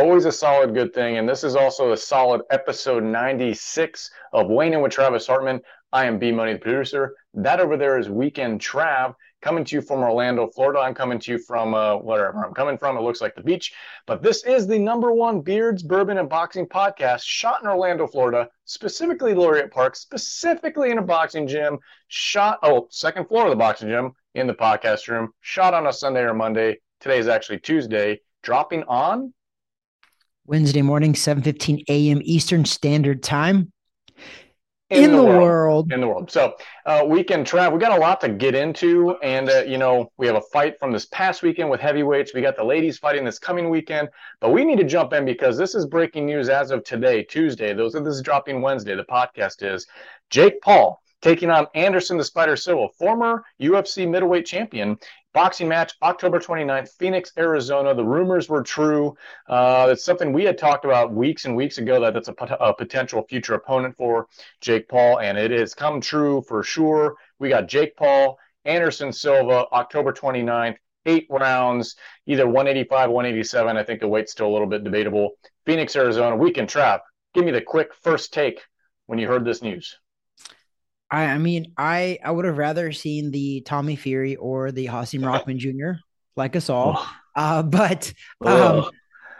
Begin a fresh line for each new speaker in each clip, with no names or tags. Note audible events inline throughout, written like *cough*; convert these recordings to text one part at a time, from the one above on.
always a solid good thing. And this is also a solid episode 96 of Weighing In with Travis Hartman. I am B Money, the producer. That over there is Weekend Trav coming to you from Orlando, Florida. I'm coming to you from uh, wherever I'm coming from. It looks like the beach, but this is the number one beards, bourbon, and boxing podcast shot in Orlando, Florida, specifically Laureate Park, specifically in a boxing gym. Shot oh, second floor of the boxing gym in the podcast room. Shot on a Sunday or Monday. Today is actually Tuesday. Dropping on
Wednesday morning, 7:15 a.m. Eastern Standard Time in,
in
the,
the
world.
world. In the world. So, uh, weekend Trav, we got a lot to get into, and uh, you know we have a fight from this past weekend with heavyweights. We got the ladies fighting this coming weekend, but we need to jump in because this is breaking news as of today, Tuesday. Those of this is dropping Wednesday. The podcast is Jake Paul taking on Anderson the Spider Silva, former UFC middleweight champion. Boxing match October 29th, Phoenix, Arizona. The rumors were true. Uh, it's something we had talked about weeks and weeks ago that that's a, a potential future opponent for Jake Paul, and it has come true for sure. We got Jake Paul, Anderson Silva, October 29th, eight rounds, either 185, 187. I think the weight's still a little bit debatable. Phoenix, Arizona, Weekend Trav. Give me the quick first take when you heard this news.
I, I mean, I I would have rather seen the Tommy Fury or the Hasim *laughs* Rahman Jr. like us all. Uh, but um,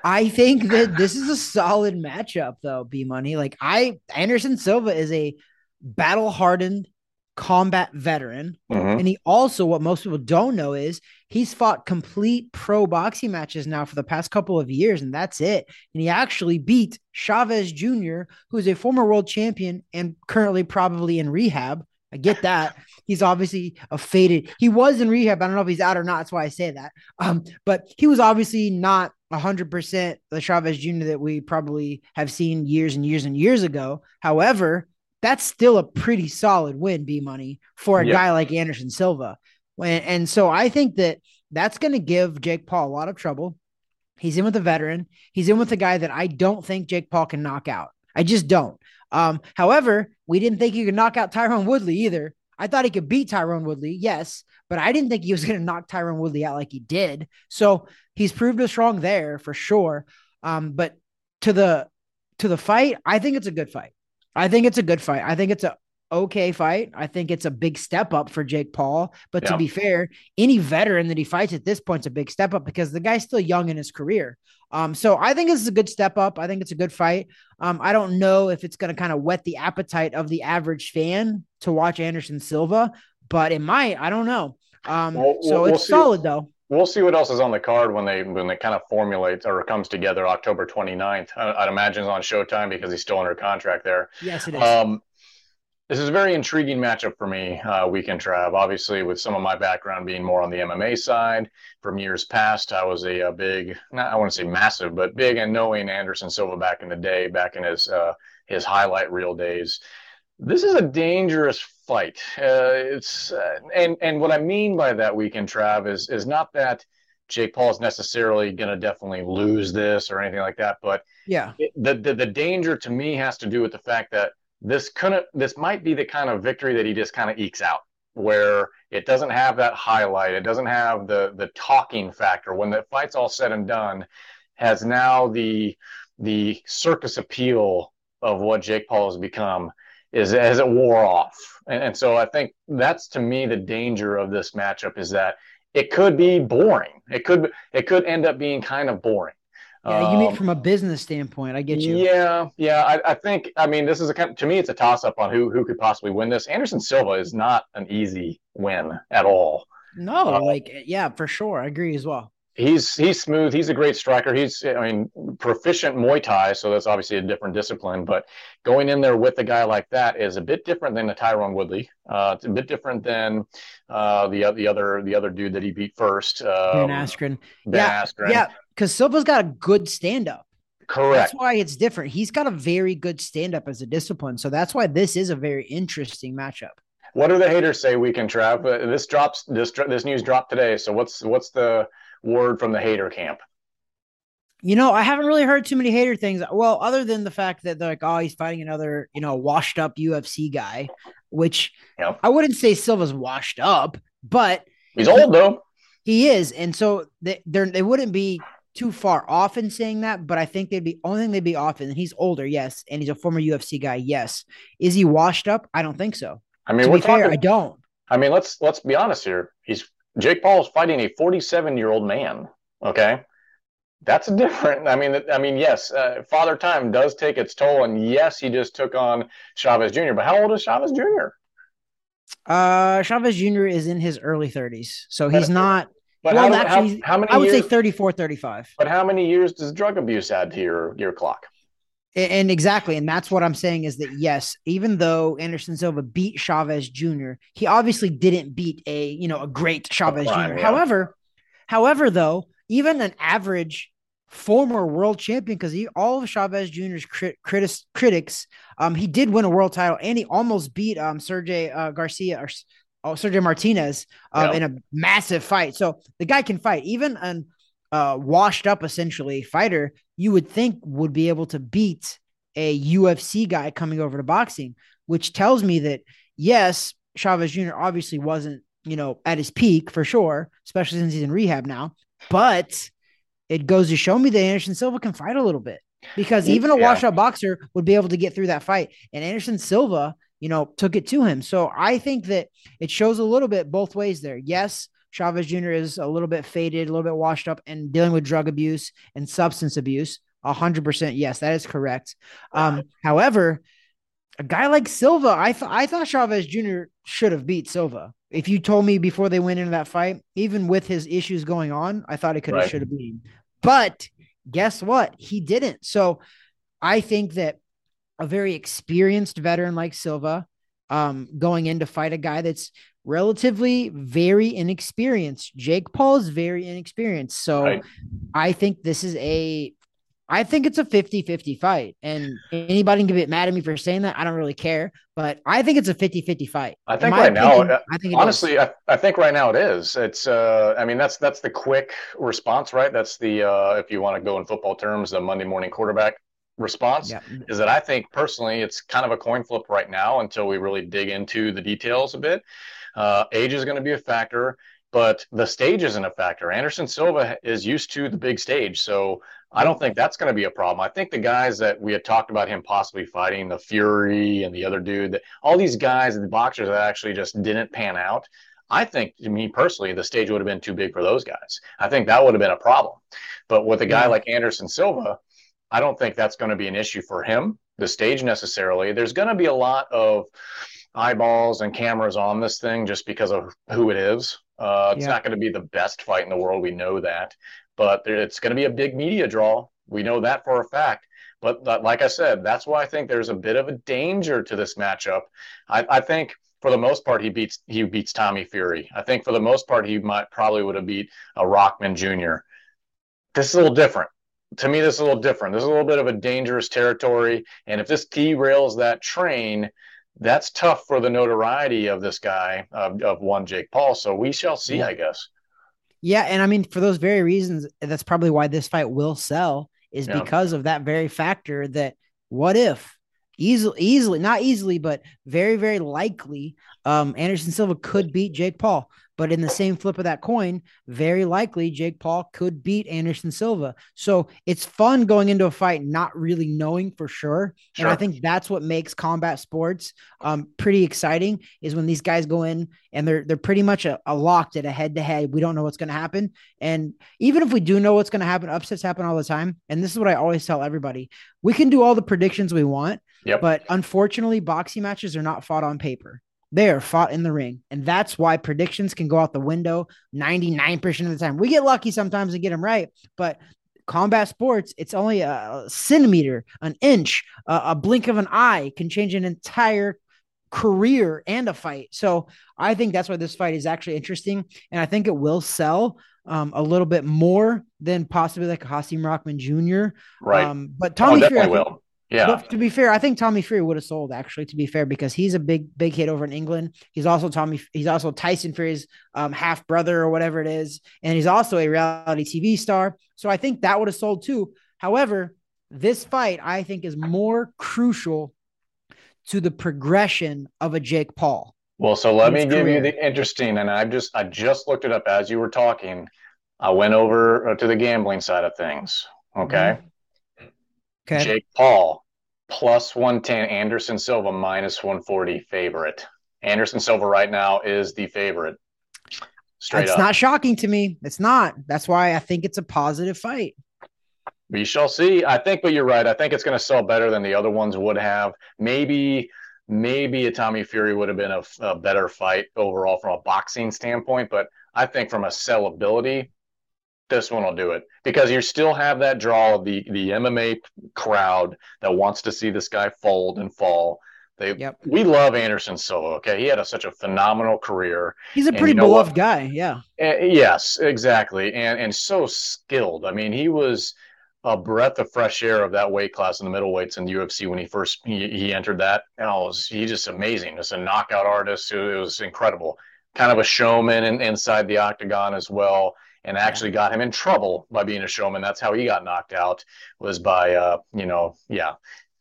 I think that this is a solid matchup, though. B Money, like I Anderson Silva is a battle hardened combat veteran,
Mhm.
and he also what most people don't know is he's fought complete pro boxing matches now for the past couple of years, and that's it. And he actually beat Chavez Jr., who is a former world champion and currently probably in rehab. I get that. *laughs* He's obviously a faded. He was in rehab. I don't know if he's out or not. That's why I say that. Um, but he was obviously not hundred percent the Chavez Jr. that we probably have seen years and years and years ago. However, that's still a pretty solid win, B money for a guy like Anderson Silva. When, and so I think that that's going to give Jake Paul a lot of trouble. He's in with a veteran. He's in with a guy that I don't think Jake Paul can knock out. I just don't. Um, however, we didn't think he could knock out Tyron Woodley either. I thought he could beat Tyron Woodley, yes, but I didn't think he was *laughs* going to knock Tyron Woodley out like he did. So he's proved us wrong there for sure. Um, but to the to the fight, I think it's a good fight. I think it's a good fight. I think it's a okay fight. I think it's a big step up for Jake Paul. But to be fair, any veteran that he fights at this point is a big step up because the guy's still young in his career. Um, so I think this is a good step up. I think it's a good fight. Um, I don't know if it's going to kind of whet the appetite of the average fan to watch Anderson Silva, but it might. I don't know. Um,
Well,
so
we'll
it's
see.
solid though.
We'll see what else is on the card when they when they kind of formulates or comes together October 29th. I, I'd imagine it's on Showtime because he's still under contract there.
Yes, it is.
Um, this is a very intriguing matchup for me, uh, Weekend Trav. Obviously, with some of my background being more on the MMA side, from years past, I was a, a big, not I want to say massive, but big and knowing Anderson Silva back in the day, back in his uh, his highlight reel days. This is a dangerous fight. Uh, it's uh, and and what I mean by that, Weekend Trav, is is not that Jake Paul is necessarily going to definitely lose this or anything like that, but
yeah.
it- the, the the danger to me has to do with the fact that this couldn't this might be the kind of victory that he just kind of ekes out where it doesn't have that highlight it doesn't have the the talking factor when the fight's all said and done has now the the circus appeal of what Jake Paul has become is as it wore off and, and so I think that's to me the danger of this matchup is that it could be boring it could it could end up being kind of boring
Yeah, you mean
Um,
from a business standpoint. I get you.
yeah, yeah. I, I think. I mean, this is a kind. To me, it's a toss up on who who could possibly win this. Anderson Silva is not an easy win at all.
No,
Uh,
like yeah, for sure. I agree as well.
He's he's smooth. He's a great striker. He's I mean proficient Muay Thai, so that's obviously a different discipline. But going in there with a guy like that is a bit different than the Tyron Woodley. Uh, it's a bit different than uh, the the other the other dude that he beat first. Um,
Ben Askren.
Ben
yeah,
Askren.
yeah, because Silva's got a good stand up.
correct.
That's why it's different. He's got a very good stand up as a discipline. So that's why this is a very interesting matchup.
What do the haters say, Weekend Trav? this drops this this news dropped today. So what's what's the word from the hater camp?
You know, I haven't really heard too many hater things. Well, other than the fact that they're like, oh, he's fighting another, you know, washed up UFC guy, which
Yep.
I wouldn't say Silva's washed up, but
He's old though.
he is. And so they they're, wouldn't be too far off in saying that, but I think they'd be only thing they'd be off in. And he's older, yes, and he's a former UFC guy, yes. Is he washed up? I don't think so.
I mean,
to
we're
be fair,
talking.
I don't.
I mean, let's let's be honest here. He's Jake Paul is fighting a 47 year old man. Okay, that's *laughs* different. I mean, I mean, yes, uh, father time does take its toll, and yes, he just took on Chavez Jr. But how old is Chavez Jr.?
Uh, Chavez Jr. is in his early 30s, so he's
But-
not.
But
well,
how,
actually,
how, how many
I would
years,
say 34, 35.
But how many years does drug abuse add to your your clock?
And, exactly, and that's what I'm saying is that yes, even though Anderson Silva beat Chavez Jr., he obviously didn't beat a you know a great Chavez
prime,
Jr.
yeah.
However, however, though, even an average former world champion, because all of Chavez Jr.'s crit, critis, critics, um, he did win a world title, and he almost beat um Sergey uh, Garcia or oh, Sergey Martinez um,
Yeah.
in a massive fight. So the guy can fight, even an uh, washed up essentially fighter you would think would be able to beat a UFC guy coming over to boxing, which tells me that yes, Chavez Jr. obviously wasn't, you know, at his peak for sure, especially since he's in rehab now. But it goes to show me that Anderson Silva can fight a little bit because even a
Yeah.
washed up boxer would be able to get through that fight. And Anderson Silva, you know, took it to him. So I think that it shows a little bit both ways there. Yes, Chavez Jr. is a little bit faded, a little bit washed up, and dealing with drug abuse and substance abuse. A hundred percent, yes, that is correct. Um, however, a guy like Silva, I thought I thought Chavez Jr. should have beat Silva. If you told me before they went into that fight, even with his issues going on, I thought he could have
Right.
should have beat. But guess what? He didn't. So I think that a very experienced veteran like Silva, um, going in to fight a guy that's relatively very inexperienced. Jake Paul is very inexperienced. So
Right.
I think this is a I think it's a 50-50 fight. And anybody can get mad at me for saying that. I don't really care. But I think it's a 50-50 fight.
I think right now,
opinion,
uh,
I think.
Honestly, I, I think right now it is. It's uh I mean that's that's the quick response, right? That's the uh if you want to go in football terms, the Monday morning quarterback response.
Yeah.
Is that I think personally it's kind of a coin flip right now until we really dig into the details a bit. Uh age is going to be a factor, but the stage isn't a factor. Anderson Silva is used to the big stage, so I don't think that's going to be a problem. I think the guys that we had talked about him possibly fighting, the Fury and the other dude, that all these guys, the boxers that actually just didn't pan out. I think, to me personally, the stage would have been too big for those guys. I think that would have been a problem. But with a guy like Anderson Silva, I don't think that's going to be an issue for him, the stage necessarily. There's going to be a lot of eyeballs and cameras on this thing just because of who it is. Uh, it's
Yeah.
not going to be the best fight in the world. We know that but there- it's going to be a big media draw. We know that for a fact. But like I said, that's why I think there's a bit of a danger to this matchup. I, I think for the most part he beats he beats Tommy Fury. I think for the most part he might probably would have beat a Rahman Jr. This is a little different. To me, this is a little different. This is a little bit of a dangerous territory. And if this derails that train, that's tough for the notoriety of this guy of, of one Jake Paul. So we shall see,
Yeah.
I guess.
Yeah, and I mean for those very reasons, that's probably why this fight will sell is
Yeah.
because of that very factor that what if easily easily not easily but very very likely um Anderson Silva could beat Jake Paul but in the same flip of that coin very likely Jake Paul could beat Anderson Silva so it's fun going into a fight not really knowing for sure and I think that's what makes combat sports um pretty exciting is when these guys go in and they're they're pretty much a, a locked at a head to head we don't know what's going to happen and even if we do know what's going to happen, upsets happen all the time. And this is what I always tell everybody we can do all the predictions we want,
Yep.
but unfortunately, boxing matches are not fought on paper. They are fought in the ring. And that's why predictions can go out the window 99% of the time. We get lucky sometimes and get them right, but combat sports, it's only a centimeter, an inch, a, a blink of an eye can change an entire career and a fight. So I think that's why this fight is actually interesting. And I think it will sell um, a little bit more than possibly like Hasim Rahman Jr.
Right.
Um, but
oh,
Tommy Fury, I think-
will. Yeah.
but to be fair, I think Tommy Fury would have sold actually. To be fair, because he's a big, big hit over in England. He's also Tommy. He's also Tyson Fury's um, half brother or whatever it is, and he's also a reality TV star. So I think that would have sold too. However, this fight I think is more crucial to the progression of a Jake Paul.
Well, so let me give you the interesting, and I just I just looked it up as you were talking. I went over uh, to the gambling side of things. Okay.
Mm-hmm. Okay.
Jake Paul plus 110, Anderson Silva minus 140 favorite. Anderson Silva right now is the favorite.
Straight it's up. not shocking to me. It's not. That's why I think it's a positive fight.
We shall see. I think, but you're right. I think it's going to sell better than the other ones would have. Maybe, maybe a Tommy Fury would have been a, a better fight overall from a boxing standpoint. But I think from a sellability, this one will do it because you still have that draw of the the MMA crowd that wants to see this guy fold and fall. They, yep. We love Anderson Silva. Okay, he had a, such a phenomenal career.
He's a pretty beloved guy. Yeah.
And, yes, exactly, and and so skilled. I mean, he was a breath of fresh air of that weight class in the middleweights in the UFC when he first he, he entered that. And oh, was he just amazing? Just a knockout artist. It was incredible. Kind of a showman in, inside the octagon as well and actually got him in trouble by being a showman. That's how he got knocked out was by, uh, you know, yeah,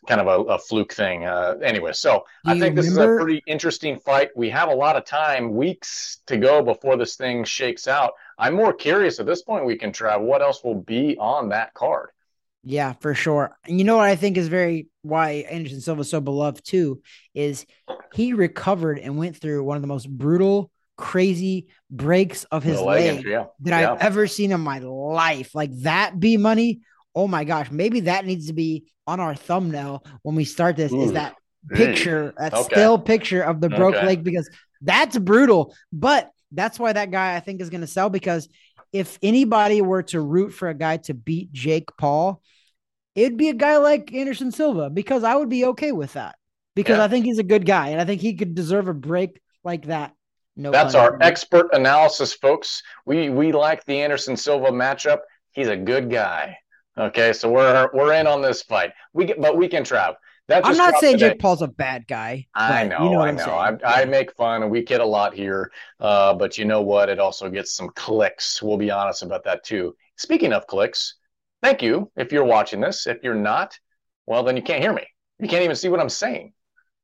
kind of a, a fluke thing. Uh, anyway, so Do I think this remember? is a pretty interesting fight. We have a lot of time, weeks to go before this thing shakes out. I'm more curious at this point. Weekend Trav what else will be on that card.
Yeah, for sure. And you know what I think is very why Anderson Silva is so beloved too is he recovered and went through one of the most brutal crazy breaks of his leg, leg yeah. that yeah. I've ever seen in my life. Like that B money. Oh my gosh, maybe that needs to be on our thumbnail when we start this. Ooh. Is that picture, that okay. still picture of the broke okay. leg because that's brutal. But that's why that guy I think is going to sell because if anybody were to root for a guy to beat Jake Paul, it'd be a guy like Anderson Silva because I would be okay with that because yeah. I think he's a good guy and I think he could deserve a break like that
no That's our expert analysis, folks. We we like the Anderson Silva matchup. He's a good guy. Okay, so we're we're in on this fight. We get, but Weekend Trav.
That's I'm not saying today. Jake Paul's a bad guy.
I know, you know I know. I, I, make fun and we kid a lot here, uh, but you know what? It also gets some clicks. We'll be honest about that too. Speaking of clicks, thank you if you're watching this. If you're not, well, then you can't hear me. You can't even see what I'm saying.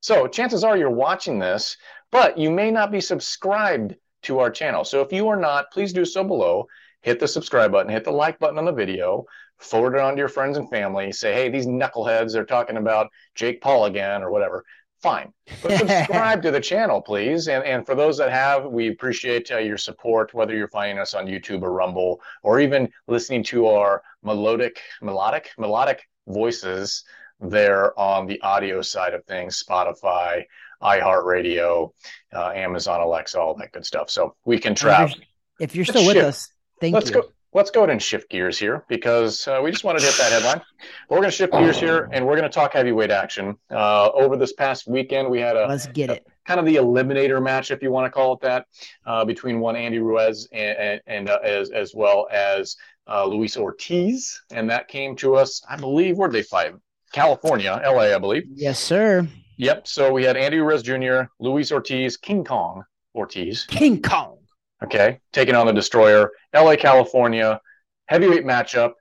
So chances are you're watching this but you may not be subscribed to our channel. So if you are not, please do so below. Hit the subscribe button, hit the like button on the video, forward it on to your friends and family. Say, hey, these knuckleheads are talking about Jake Paul again or whatever. Fine. But *laughs* subscribe to the channel, please. And, and for those that have, we appreciate uh, your support, whether you're finding us on YouTube or Rumble, or even listening to our melodic, melodic, melodic voices there on the audio side of things, Spotify, iHeartRadio, uh, Amazon Alexa, all that good stuff. So Weekend Trav.
If you're still with us, thank
let's
you.
Go, let's go ahead and shift gears here because uh, we just wanted to hit that headline. But we're going to shift gears here and we're going to talk heavyweight action. Uh, over this past weekend, we had a
let's get it.
kind of the eliminator match, if you want to call it that, uh, between one Andy Ruiz and, and, and uh, as as well as uh, Luis Ortiz, and that came to us. I believe where did they fight? California, LA, I believe.
Yes, sir.
Yep. So we had Andy Ruiz Jr., Luis Ortiz, King Kong Ortiz.
King Kong.
Okay. Taking on the Destroyer, LA, California, heavyweight matchup.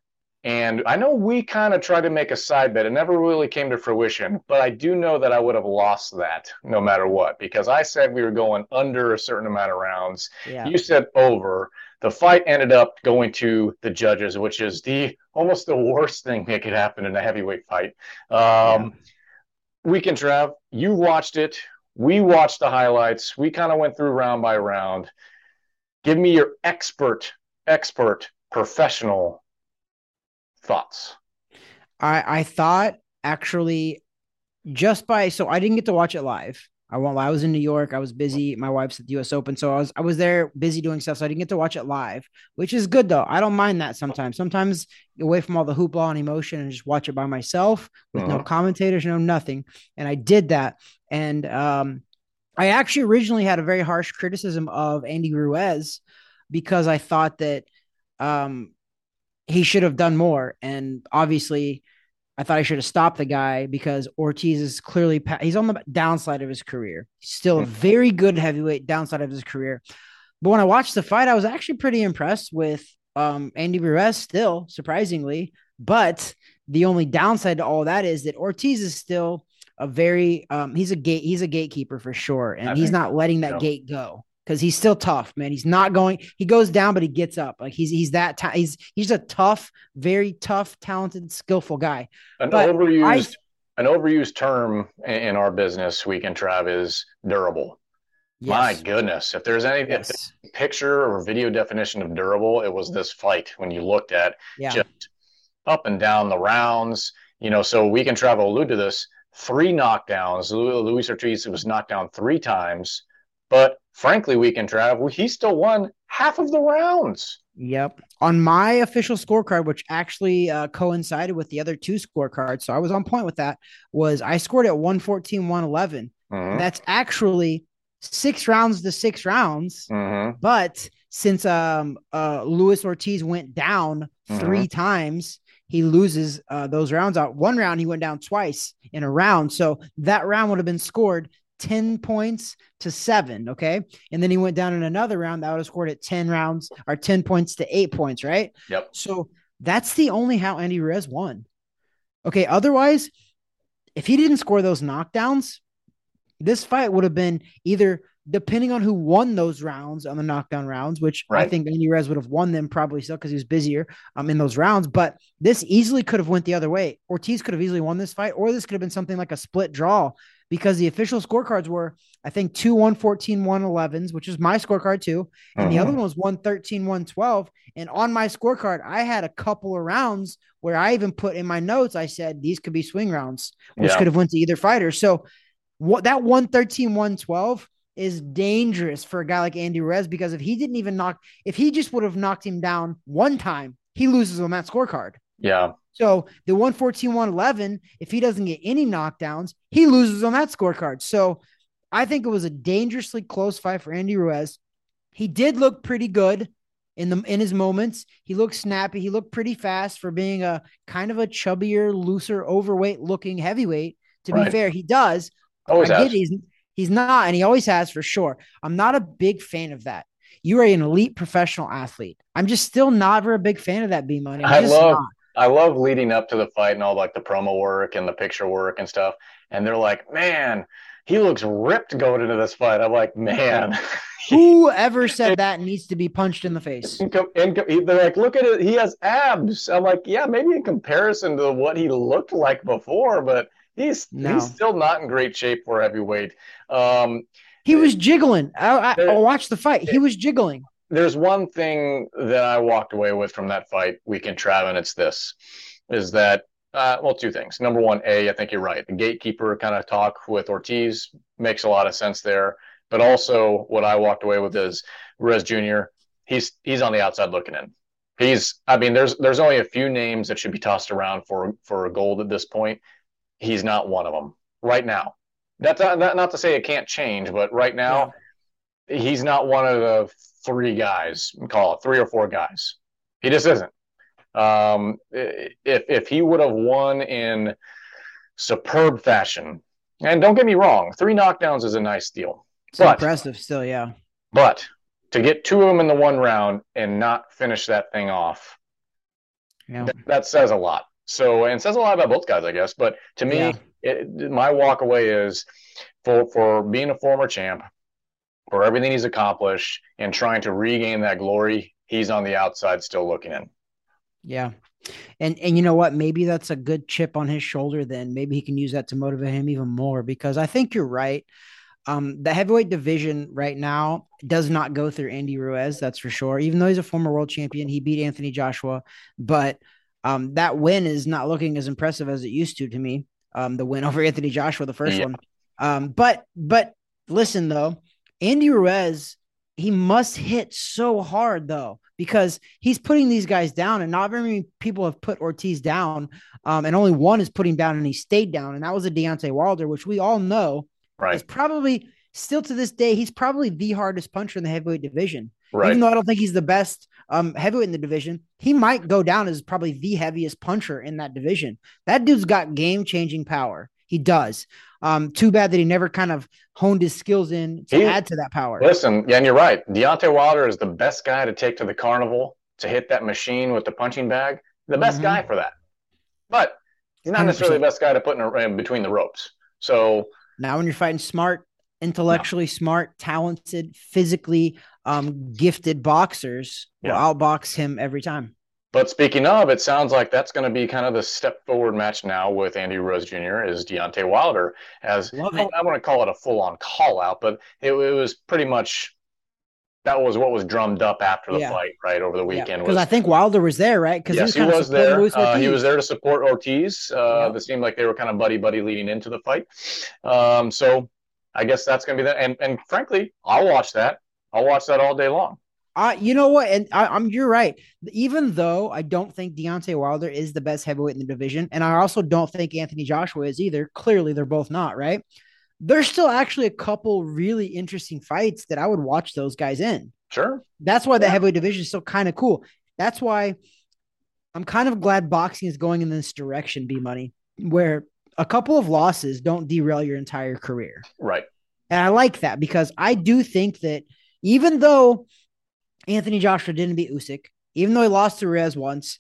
And I know we kind of tried to make a side bet. It never really came to fruition, but I do know that I would have lost that no matter what because I said we were going under a certain amount of rounds. Yeah. You said over. The fight ended up going to the judges, which is the almost the worst thing that could happen in a heavyweight fight. Um, yeah Weekend Trav, you watched it. We watched the highlights. We kind of went through round by round. Give me your expert, expert, professional thoughts.
I I thought actually just by so I didn't get to watch it live. I won't lie. I was in New York. I was busy. My wife's at the US Open. So I was I was there busy doing stuff. So I didn't get to watch it live, which is good though. I don't mind that sometimes. Sometimes away from all the hoopla and emotion and just watch it by myself with uh-huh. no commentators, no nothing. And I did that. And um I actually originally had a very harsh criticism of Andy Ruiz because I thought that um he should have done more. And obviously I thought I should have stopped the guy because Ortiz is clearly he's on the downside of his career. He's still a hmm. very good heavyweight downside of his career. But when I watched the fight, I was actually pretty impressed with um, Andy Ruiz still, surprisingly. But the only downside to all that is that Ortiz is still a very um, he's a gate he's a gatekeeper for sure, and I he's not letting that gate go. Because he's still tough, man. He's not going. He goes down, but he gets up. Like he's he's that. Ta- he's he's a tough, very tough, talented, skillful guy.
An
But
overused an overused term in, our business, weekend Trav, is durable. My goodness, if there's any if there's picture or video definition of durable, it was this fight when you looked at
Yeah.
just up and down the rounds. You know, so Weekend Trav allude to this. Three knockdowns. Lu- Luis Ortiz was knocked down three times, but frankly, Weekend Trav. He still won half of the rounds.
Yep. On my official scorecard, which actually uh, coincided with the other two scorecards, so I was on point with that, was I scored at 114, 111.
Mhm,
That's actually six rounds to six rounds.
mhm.
But since um uh Luis Ortiz went down
Mm-hmm.
3 times, he loses uh, those rounds out. One round he went down twice in a round, so that round would have been scored 10 points to 7, okay? And then he went down in another round that would have scored at 10 rounds or 10 points to 8 points, right?
Yep.
So that's the only how Andy Ruiz won. Okay, otherwise if he didn't score those knockdowns, this fight would have been either depending on who won those rounds on the knockdown rounds, which I think Andy Ruiz would have won them probably still because he was busier um, in those rounds. But this easily could have went the other way. Ortiz could have easily won this fight, or this could have been something like a split draw because the official scorecards were, I think, two 114, 111s, which is my scorecard too. And the
Mhm.
other one was 113, 112. And on my scorecard, I had a couple of rounds where I even put in my notes, I said these could be swing rounds, which
Yeah.
could have went to either fighter. So what that 113, 112 is dangerous for a guy like Andy Ruiz because if he didn't even knock, if he just would have knocked him down one time, he loses on that scorecard.
Yeah.
So the 114, 111, if he doesn't get any knockdowns, he loses on that scorecard. So I think it was a dangerously close fight for Andy Ruiz. He did look pretty good in the in his moments. He looked snappy. He looked pretty fast for being a kind of a chubbier, looser, overweight looking heavyweight. To be
Right.
fair, he does.
Always
I
has.
he's he's not, and he always has for sure. I'm not a big fan of that. You are an elite professional athlete. I'm just still never a big fan of that B money.
I love-
not.
I love leading up to the fight and all like the promo work and the picture work and stuff. And they're like, man, he looks ripped going into this fight. I'm like, man. *laughs*
Whoever said that needs to be punched in the face.
In com- in com- they're like, look at it. He has abs. I'm like, yeah, maybe in comparison to what he looked like before, but he's
No.
he's still not in great shape for heavyweight. Um,
He was eh, jiggling. I, I,
eh,
I watched the fight. He eh, was jiggling.
There's one thing that I walked away with from that fight weekend, Trav, and it's this: is that uh, well, two things. Number one, a, I think you're right. The gatekeeper kind of talk with Ortiz makes a lot of sense there. But also, what I walked away with is Ruiz Jr. He's he's on the outside looking in. He's, I mean, there's there's only a few names that should be tossed around for for gold at this point. He's not one of them right now. That's not, not not to say it can't change, but right now he's not one of the three guys, call it three or four guys. He just isn't. Um, if if he would have won in superb fashion, and don't get me wrong, three knockdowns is a nice deal,
It's
But-
impressive still, yeah.
but to get two of them in the one round and not finish that thing off,
Yeah.
that, that says a lot. So, and says a lot about both guys, I guess. But to me,
Yeah.
it, my walk away is for for being a former champ, for everything he's accomplished, and trying to regain that glory. He's on the outside, still looking in.
Yeah. And and you know what? Maybe that's a good chip on his shoulder then. Maybe he can use that to motivate him even more because I think you're right. Um, the heavyweight division right now does not go through Andy Ruiz, that's for sure. Even though he's a former world champion, he beat Anthony Joshua, but um, that win is not looking as impressive as it used to to me. Um, the win over Anthony Joshua, the first
Yeah.
one. Um, but but listen though, Andy Ruiz, he must hit so hard though because he's putting these guys down, and not very many people have put Ortiz down, um, and only one is putting down, and he stayed down, and that was a Deontay Wilder, which we all know
Right,
is probably still to this day he's probably the hardest puncher in the heavyweight division.
right.
Even though I don't think he's the best um, heavyweight in the division, he might go down as probably the heaviest puncher in that division. That dude's got game changing power. He does. Um, too bad that he never kind of honed his skills in to
He-
add to that power.
Listen, yeah, and you're right. Deontay Wilder is the best guy to take to the carnival to hit that machine with the punching bag. The best
Mhm.
guy for that. But he's not necessarily
100%.
the best guy to put in, in between the ropes. So
Now, when you're fighting smart, intellectually smart, talented, physically um, gifted boxers will
Yeah.
outbox him every time.
But speaking of, it sounds like that's going to be kind of the step forward match now with Andy Ruiz Jr. is Deontay Wilder as I want to call it a full on call out, but it, it was pretty much that was what was drummed up after the
Yeah.
fight, right over the weekend.
Because
was
I think Wilder was there, right? Because
yes, he
kinda
was there. Uh, he was there to support Ortiz. Uh,
Yeah.
It seemed like they were kind of buddy buddy leading into the fight. Um, so I guess that's going to be that. And and frankly, I'll watch that. I'll watch that all day long.
Uh, you know what? And I, I'm you're right. Even though I don't think Deontay Wilder is the best heavyweight in the division, and I also don't think Anthony Joshua is either. Clearly, they're both not, right? There's still actually a couple really interesting fights that I would watch those guys in.
Sure.
That's why the
Yeah.
heavyweight division is still kind of cool. That's why I'm kind of glad boxing is going in this direction, B money, where a couple of losses don't derail your entire career.
Right.
And I like that because I do think that even though Anthony Joshua didn't beat Usyk, even though he lost to Reyes once,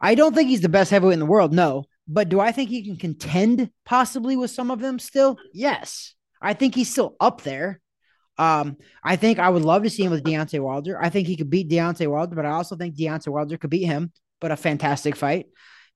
I don't think he's the best heavyweight in the world. No. But do I think he can contend possibly with some of them still? Yes. I think he's still up there. Um, I think I would love to see him with Deontay Wilder. I think he could beat Deontay Wilder, but I also think Deontay Wilder could beat him, but a fantastic fight.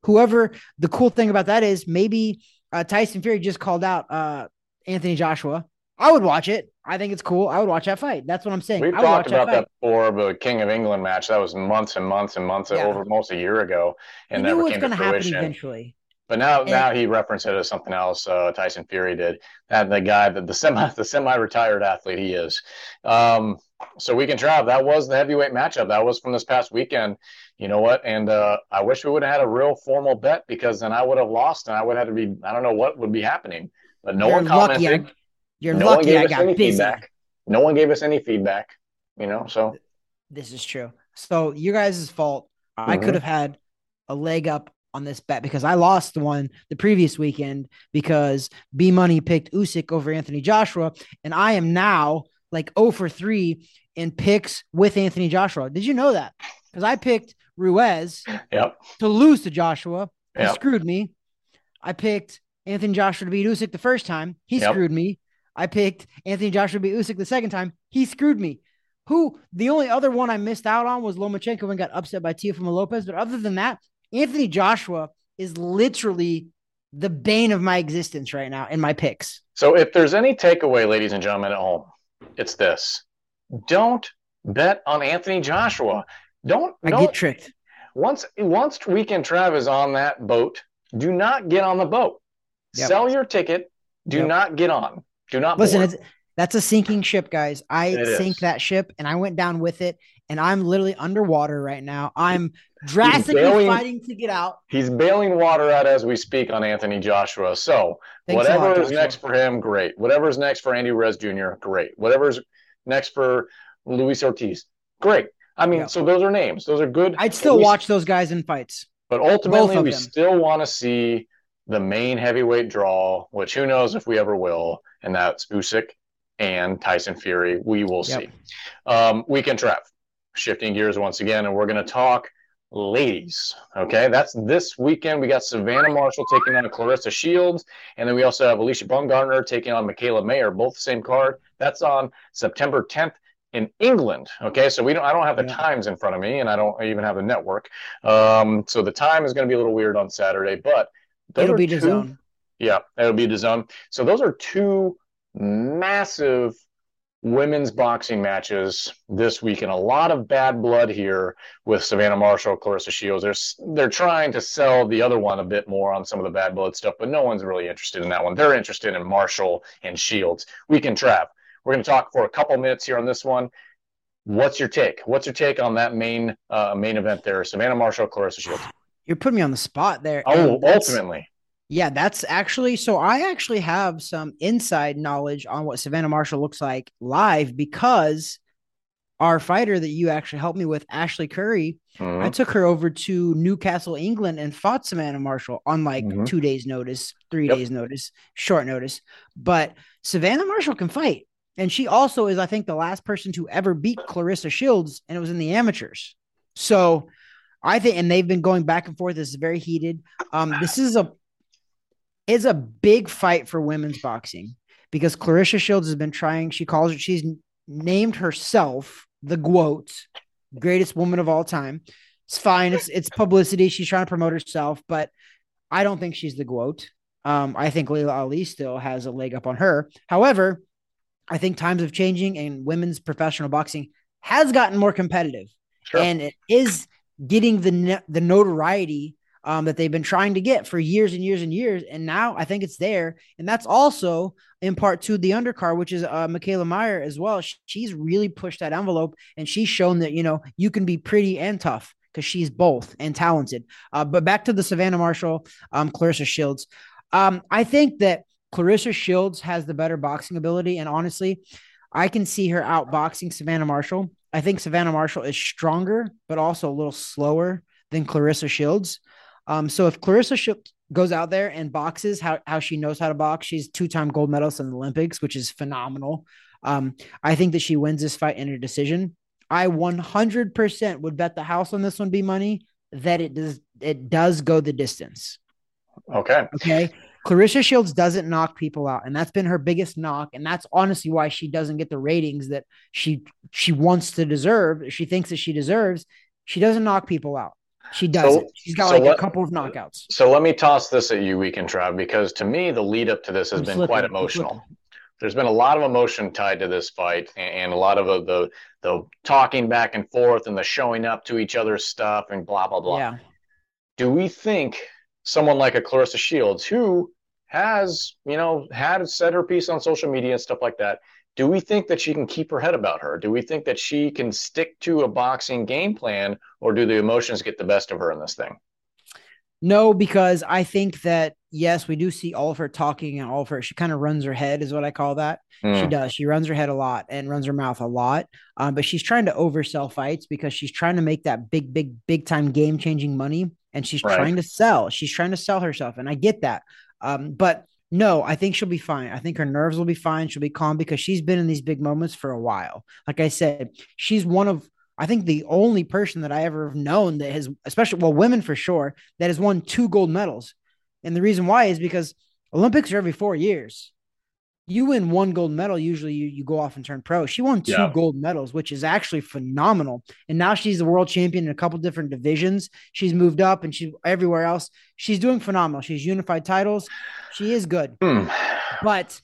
Whoever, the cool thing about that is maybe uh, Tyson Fury just called out uh, Anthony Joshua. I would watch it. I think it's cool. I would watch that fight. That's what I'm saying.
We've
I would
talked
watch
about
fight.
that before, the King of England match that was months and months and months
Yeah.
over almost a year ago, and never
was
came
going
to fruition.
eventually.
But now,
And-
now he referenced it as something else. Uh, Tyson Fury did that. The guy, the, the semi, *laughs* the semi-retired athlete he is. Um, so Weekend Trav. That was the heavyweight matchup. That was from this past weekend. You know what? And uh, I wish we would have had a real formal bet because then I would have lost and I would have to be. I don't know what would be happening. But no
You're
one commented.
I, you're
no one
lucky.
gave
I
us
got
any
busy.
feedback. No one gave us any feedback. You know, so
This is true. So you guys' fault. I
Mhm.
could have had a leg up on this bet because I lost the one the previous weekend because B Money picked Usyk over Anthony Joshua, and I am now like 0 for 3 in picks with Anthony Joshua. Did you know that? Because I picked Ruiz
yep,
to lose to Joshua. He
Yep.
screwed me. I picked Anthony Joshua to beat Usyk the first time. He
Yep.
screwed me. I picked Anthony Joshua to beat Usyk the second time. He screwed me. Who the only other one I missed out on was Lomachenko and got upset by Teofimo Lopez. But other than that, Anthony Joshua is literally the bane of my existence right now in my picks.
So if there's any takeaway, ladies and gentlemen at home, it's this: don't bet on Anthony Joshua. Don't
I
don't
get tricked.
once once Weekend Trav is on that boat, do not get on the boat.
Yep.
Sell your ticket. Do
Yep.
not get on. Do not
Listen, that's a sinking ship, guys. I
It
sank
is.
that ship and I went down with it, and I'm literally underwater right now. I'm drastically
bailing-
fighting to get out.
He's bailing water out as we speak on Anthony Joshua. So
Thanks
whatever
lot,
is
Joshua.
next for him, great. Whatever's next for Andy Ruiz Jr., great. Whatever's next for Luis Ortiz, great. I mean,
Yeah.
so those are names. Those are good.
I'd still
least-
watch those guys in fights.
But ultimately, we
them.
still want to see the main heavyweight draw, which who knows if we ever will, and that's Usyk and Tyson Fury. We will
Yep.
see. Um, Weekend Trav. Shifting gears once again, and we're going to talk ladies. Okay, that's this weekend. We got Savannah Marshall taking on Claressa Shields, and then we also have Alicia Baumgartner taking on Mikaela Mayer, both the same card. That's on September 10th in England. Okay, so we don't. I don't have the
Yeah.
times in front of me, and I don't even have the network. Um, so the time is going to be a little weird on Saturday, but
It'll be
two-
the zone.
Yeah, it'll be the zone. So those are two massive women's boxing matches this week, and a lot of bad blood here with Savannah Marshall, Claressa Shields. They're they're trying to sell the other one a bit more on some of the bad blood stuff, but no one's really interested in that one. They're interested in Marshall and Shields. Weekend Trav. We're going to talk for a couple minutes here on this one. What's your take? What's your take on that main uh, main event there? Savannah Marshall, Claressa Shields.
You're putting me on the spot there.
Oh, ultimately.
Yeah, that's actually so. I actually have some inside knowledge on what Savannah Marshall looks like live because our fighter that you actually helped me with, Ashley Curry, I
Mhm.
took her over to Newcastle, England, and fought Savannah Marshall on like
Mhm.
two days' notice, three
Yep.
days' notice, short notice. But Savannah Marshall can fight. And she also is, I think, the last person to ever beat Claressa Shields, and it was in the amateurs. So I think, and they've been going back and forth. This is very heated. Um, this is a is a big fight for women's boxing because Claressa Shields has been trying. She calls. She's named herself the GOAT, greatest woman of all time. It's fine. It's it's publicity. She's trying to promote herself, but I don't think she's the GOAT. Um, I think Laila Ali still has a leg up on her. However, I think times are changing and women's professional boxing has gotten more competitive. Sure. And it is getting the the notoriety um, that they've been trying to get for years and years and years. And now I think it's there. And that's also in part to the undercard, which is uh, Mikaela Mayer as well. She's really pushed that envelope and she's shown that, you know, you can be pretty and tough because she's both and talented. Uh, but back to the Savannah Marshall, um, Claressa Shields. Um, I think that Claressa Shields has the better boxing ability. And honestly, I can see her outboxing Savannah Marshall. I think Savannah Marshall is stronger, but also a little slower than Claressa Shields. Um, so if Claressa Shields goes out there and boxes how, how she knows how to box, she's two time gold medalist in the Olympics, which is phenomenal. Um, I think that she wins this fight in a decision. I 100% would bet the house on this one B Money that it does it does go the distance.
Okay.
Okay. Claressa Shields doesn't knock people out, and that's been her biggest knock, and that's honestly why she doesn't get the ratings that she she wants to deserve. She thinks that she deserves. She doesn't knock people out. She does so, She's got so like let, a couple of knockouts.
So let me toss this at you, Weekend Trav, because to me the lead up to this has I'm been slipping, quite emotional. There's been a lot of emotion tied to this fight, and a lot of the, the the talking back and forth and the showing up to each other's stuff and blah blah blah. Yeah. Do we think someone like a Claressa Shields, who has, you know, had said her piece on social media and stuff like that, do we think that she can keep her head about her? Do we think that she can stick to a boxing game plan, or do the emotions get the best of her in this thing?
No, because I think that yes, we do see all of her talking and all of her. She kind of runs her head, is what I call that. Mm. She hmm. does. She runs her head a lot and runs her mouth a lot. Um, but she's trying to oversell fights because she's trying to make that big, big, big time game changing money, and she's right. trying to sell. She's trying to sell herself, and I get that. Um, but no, I think she'll be fine. I think her nerves will be fine. She'll be calm because she's been in these big moments for a while. Like I said, she's one of I think the only person that I ever have known that has, especially well, women for sure, that has won two gold medals. And the reason why is because Olympics are every four years you win one gold medal, usually you, you go off and turn pro. She won two yeah. gold medals, which is actually phenomenal. And now she's the world champion in a couple different divisions. She's moved up and she's everywhere else. She's doing phenomenal. She's unified titles. She is good. Mm. But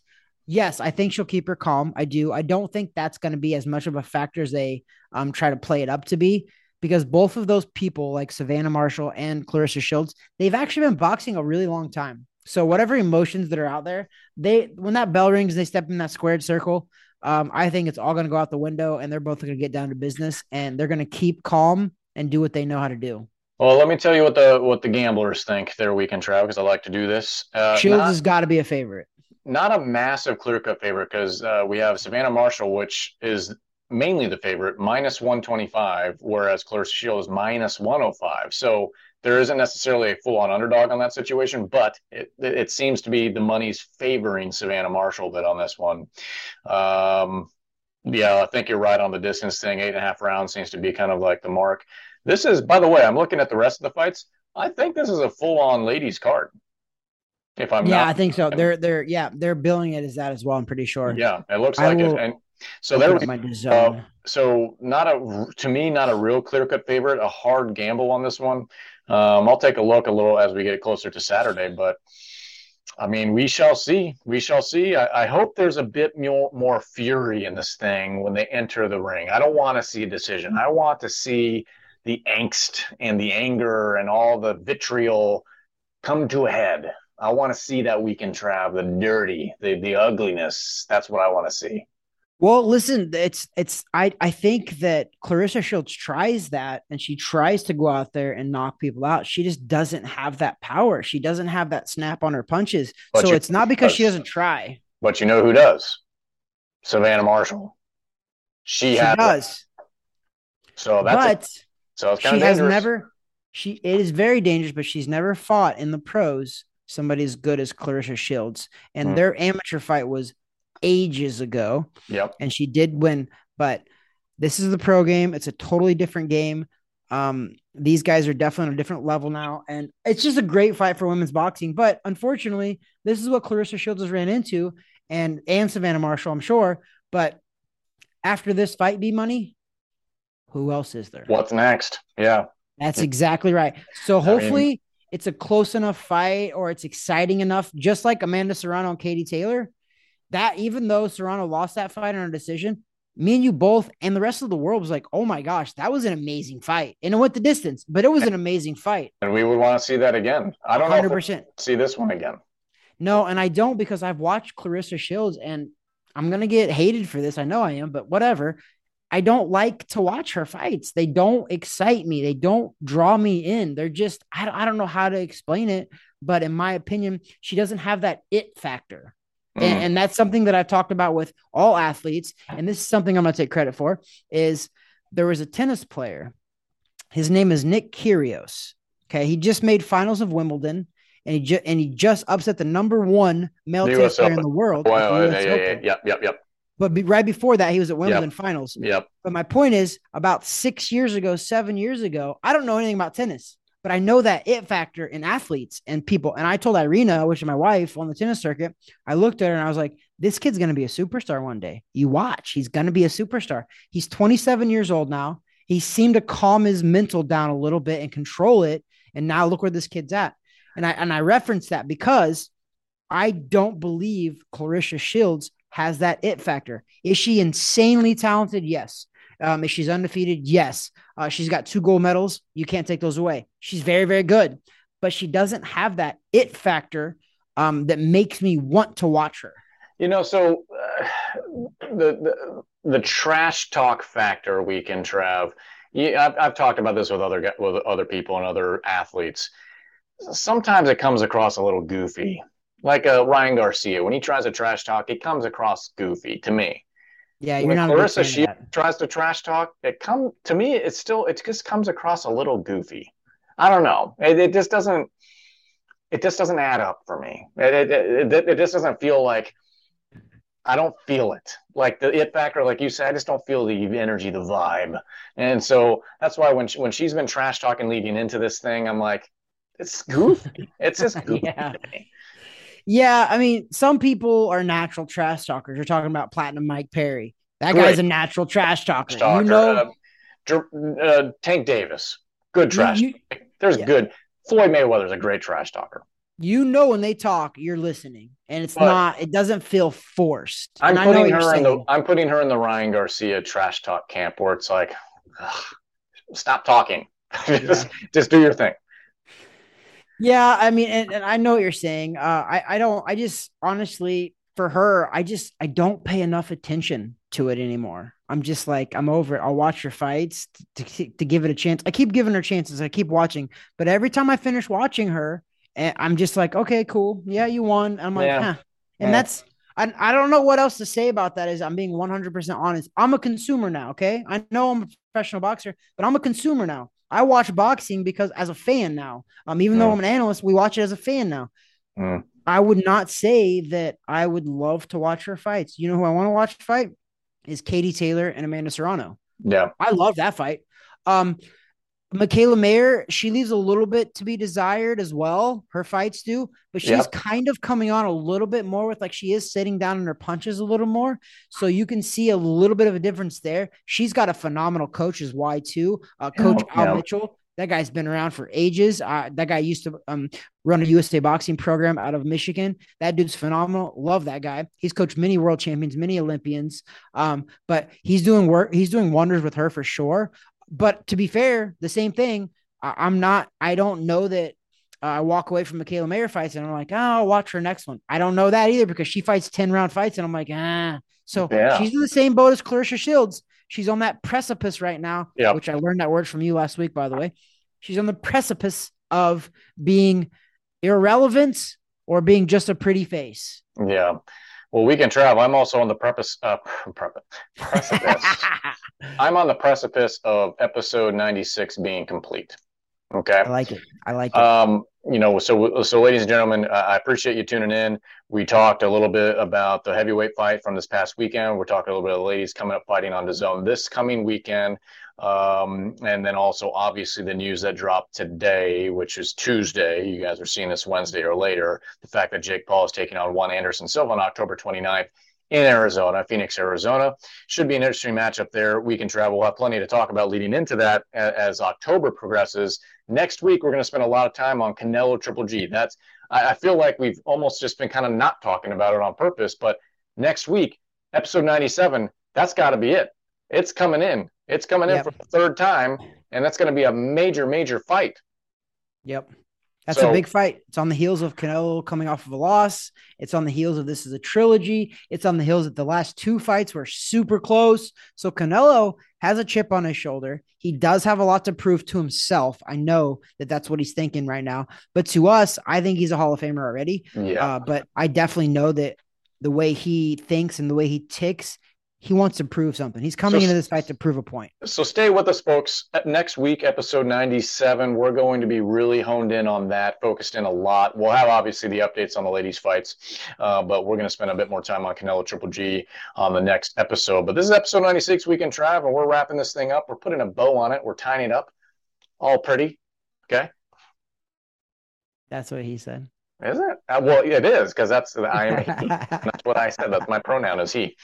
yes, I think she'll keep her calm. I do. I don't think that's going to be as much of a factor as they um, try to play it up to be because both of those people, like Savannah Marshall and Claressa Shields, they've actually been boxing a really long time. So whatever emotions that are out there, they when that bell rings, they step in that squared circle. Um, I think it's all going to go out the window, and they're both going to get down to business, and they're going to keep calm and do what they know how to do.
Well, let me tell you what the what the gamblers think their weekend travel because I like to do this.
Uh, Shields not, has got to be a favorite.
Not a massive clear cut favorite because uh, we have Savannah Marshall, which is mainly the favorite, minus 125, whereas Claressa Shield is minus 105. So there isn't necessarily a full on underdog on that situation, but it, it seems to be the money's favoring Savannah Marshall a bit on this one. Um, yeah, I think you're right on the distance thing. Eight and a half rounds seems to be kind of like the mark. This is, by the way, I'm looking at the rest of the fights. I think this is a full on ladies card.
If I'm yeah, not, I think so. They're they're yeah they're billing it as that as well. I'm pretty sure.
Yeah, it looks like will, it. And so there was uh, so not a to me not a real clear cut favorite. A hard gamble on this one. Um, I'll take a look a little as we get closer to Saturday, but I mean, we shall see. We shall see. I, I, hope there's a bit more, fury in this thing when they enter the ring. I don't want to see a decision. I want to see the angst and the anger and all the vitriol come to a head. I want to see that weekend Trav, the dirty, the the ugliness. That's what I want to see.
Well, listen, it's it's I I think that Claressa Shields tries that and she tries to go out there and knock people out. She just doesn't have that power. She doesn't have that snap on her punches. But so it's not because she doesn't try.
But you know who does? Savannah Marshall. She, she does. So that's but a, so she has
never she it is very dangerous, but she's never fought in the pros somebody as good as Claressa Shields. And hmm. their amateur fight was ages ago.
Yep.
And she did win, but this is the pro game. It's a totally different game. Um, these guys are definitely on a different level now, and it's just a great fight for women's boxing. But unfortunately, this is what Claressa Shields has ran into, and and Savannah Marshall, I'm sure. But after this fight, B Money, who else is there?
What's next? Yeah,
that's exactly right. So hopefully. I mean, it's a close enough fight or it's exciting enough, just like Amanda Serrano and Katie Taylor, that even though Serrano lost that fight on a decision, me and you both and the rest of the world was like, oh my gosh, that was an amazing fight. And it went the distance, but it was an amazing fight.
And we would want to see that again. I don't 100%. know. see this one again.
No, and I don't because I've watched Claressa Shields and I'm going to get hated for this. I know I am, but whatever. I don't like to watch her fights. They don't excite me. They don't draw me in. They're just, I don't, I don't know how to explain it. But in my opinion, she doesn't have that it factor. And, mm. and, that's something that I've talked about with all athletes. And this is something I'm going to take credit for is there was a tennis player. His name is Nick Kyrgios. Okay. He just made finals of Wimbledon and he just, and he just upset the number one male tennis player in the world.
Well, yeah, yeah, yeah, yep, yep, yep.
But be, right before that, he was at Wimbledon
yep.
finals.
Yep.
But my point is about six years ago, seven years ago, I don't know anything about tennis but I know that it factor in athletes and people. And I told Irina, which is my wife on the tennis circuit, I looked at her and I was like, this kid's going to be a superstar one day. You watch, he's going to be a superstar. He's 27 years old now. He seemed to calm his mental down a little bit and control it. And now look where this kid's at. And I and I reference that because I don't believe Claressa Shields has that it factor. Is she insanely talented? Yes. Um, if she's undefeated, yes. Uh, she's got two gold medals. You can't take those away. She's very, very good, but she doesn't have that it factor um, that makes me want to watch her.
You know, so uh, the, the the trash talk factor weekend, Trav. Yeah, I've, I've talked about this with other with other people and other athletes. Sometimes it comes across a little goofy, like uh, Ryan Garcia when he tries to trash talk. It comes across goofy to me.
Yeah, you're when not. Claressa
she tries to trash talk. It come to me. It still it just comes across a little goofy. I don't know. It, it just doesn't. It just doesn't add up for me. It, it, it, it just doesn't feel like. I don't feel it. Like the it factor, like you said, I just don't feel the energy, the vibe. And so that's why when she, when she's been trash talking leading into this thing, I'm like, it's goofy. It's just *laughs* goofy. yeah.
Yeah, I mean, some people are natural trash talkers. You're talking about Platinum Mike Perry. That Great. guy's a natural trash talker. talker. You know,
uh, uh, Tank Davis, good trash. You, you, There's yeah. good. Floyd Mayweather's a great trash talker.
You know when they talk, you're listening, and it's but not. It doesn't feel forced.
I'm putting her in the. I'm putting her in the Ryan Garcia trash talk camp, where it's like, ugh, stop talking, *laughs* just, yeah. just do your thing.
Yeah, I mean, and, and I know what you're saying. Uh, I I don't. I just honestly, for her, I just I don't pay enough attention to it anymore. I'm just like I'm over it. I'll watch her fights to, to, to give it a chance. I keep giving her chances. I keep watching, but every time I finish watching her, eh, I'm just like, okay, cool, yeah, you won. I'm like, yeah. huh. and yeah. that's I, I don't know what else to say about that. Is I'm being 100 percent honest. I'm a consumer now. Okay, I know I'm a professional boxer, but I'm a consumer now. I watch boxing because as a fan now. Um, even mm. though I'm an analyst, we watch it as a fan now. Mm. I would not say that I would love to watch her fights. You know who I want to watch fight is Katie Taylor and Amanda Serrano.
Yeah,
I love that fight. Um, Mikaela Mayer, she leaves a little bit to be desired as well. Her fights do, but she's yep. kind of coming on a little bit more with like she is sitting down in her punches a little more. So you can see a little bit of a difference there. She's got a phenomenal coach as why too. Uh, coach Al yeah. Mitchell. That guy's been around for ages. Uh, that guy used to um, run a USA boxing program out of Michigan. That dude's phenomenal. Love that guy. He's coached many world champions, many Olympians. Um, but he's doing work. He's doing wonders with her for sure. But to be fair, the same thing. I, am not. I don't know that. Uh, I walk away from Mikaela Mayer fights and I'm like, oh, I'll watch her next one. I don't know that either because she fights 10 round fights and I'm like, ah. So yeah. she's in the same boat as Claressa Shields. She's on that precipice right now, yep. which I learned that word from you last week, by the way. She's on the precipice of being irrelevant or being just a pretty face.
Yeah. Well, we can travel. I'm also on the preface, uh, *laughs* precipice. *laughs* I'm on the precipice of episode 96 being complete. Okay.
I like it. I like it.
Um, you know, so so, ladies and gentlemen, I appreciate you tuning in. We talked a little bit about the heavyweight fight from this past weekend. We're talking a little bit of the ladies coming up fighting on the zone this coming weekend. Um, and then also obviously the news that dropped today, which is Tuesday. You guys are seeing this Wednesday or later. The fact that Jake Paul is taking on Juan Anderson Silva on October 29th in Arizona, Phoenix, Arizona. Should be an interesting matchup there. We can travel. We'll have plenty to talk about leading into that as October progresses. Next week, we're going to spend a lot of time on Canelo Triple G. That's I feel like we've almost just been kind of not talking about it on purpose, but next week, episode 97, that's got to be it. It's coming in. It's coming yep. in for the third time, and that's going to be a major, major fight.
Yep. That's so, a big fight. It's on the heels of Canelo coming off of a loss. It's on the heels of this is a trilogy. It's on the heels of the last two fights were super close. So Canelo has a chip on his shoulder. He does have a lot to prove to himself. I know that that's what he's thinking right now. But to us, I think he's a Hall of Famer already. Yeah. Uh, but I definitely know that the way he thinks and the way he ticks, he wants to prove something. He's coming so, into this fight to prove a point.
So stay with us, folks. Next week, episode 97, we're going to be really honed in on that, focused in a lot. We'll have obviously the updates on the ladies' fights, uh, but we're going to spend a bit more time on Canelo Triple G on the next episode. But this is episode 96, Weekend Trav, and we're wrapping this thing up. We're putting a bow on it. We're tying it up, all pretty. Okay.
That's what he said.
Is it? Uh, well, it is because that's I am. He. *laughs* that's what I said. That's my pronoun is he,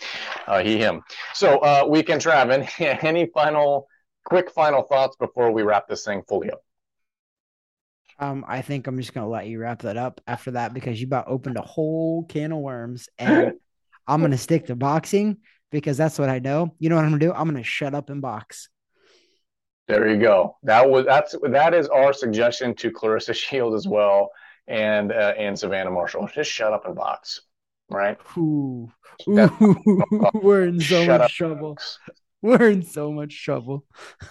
uh, he, him. So uh, weekend Trav. *laughs* Any final, quick final thoughts before we wrap this thing fully up?
Um, I think I'm just gonna let you wrap that up after that because you about opened a whole can of worms, and *laughs* I'm gonna stick to boxing because that's what I know. You know what I'm gonna do? I'm gonna shut up and box.
There you go. That was that's that is our suggestion to Claressa Shield as well and uh, and Savannah Marshall. *laughs* Just shut up and box, right?
Ooh. Ooh. *laughs* We're in so shut much trouble. We're in so much trouble. *laughs*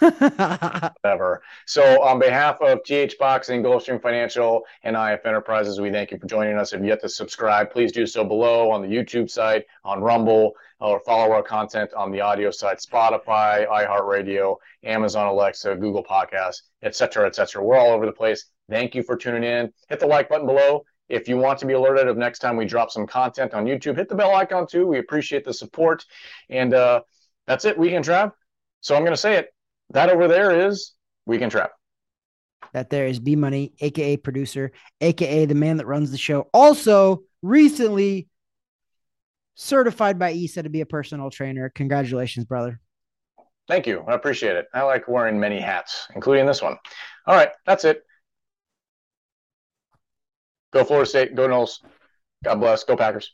Ever. So, on behalf of TH Boxing, Gulfstream Financial, and IF Enterprises, we thank you for joining us. If you yet to subscribe, please do so below on the YouTube site, on Rumble, or follow our content on the audio site, Spotify, iHeartRadio, Amazon Alexa, Google Podcasts, etc., etc. We're all over the place. Thank you for tuning in. Hit the like button below. If you want to be alerted of next time we drop some content on YouTube, hit the bell icon too. We appreciate the support. And uh, that's it, Weekend Trav. So I'm going to say it. That over there is Weekend Trav.
That there is B Money, aka producer, aka the man that runs the show. Also, recently certified by ESA to be a personal trainer. Congratulations, brother.
Thank you. I appreciate it. I like wearing many hats, including this one. All right, that's it. Go Florida State. Go Noles. God bless. Go Packers.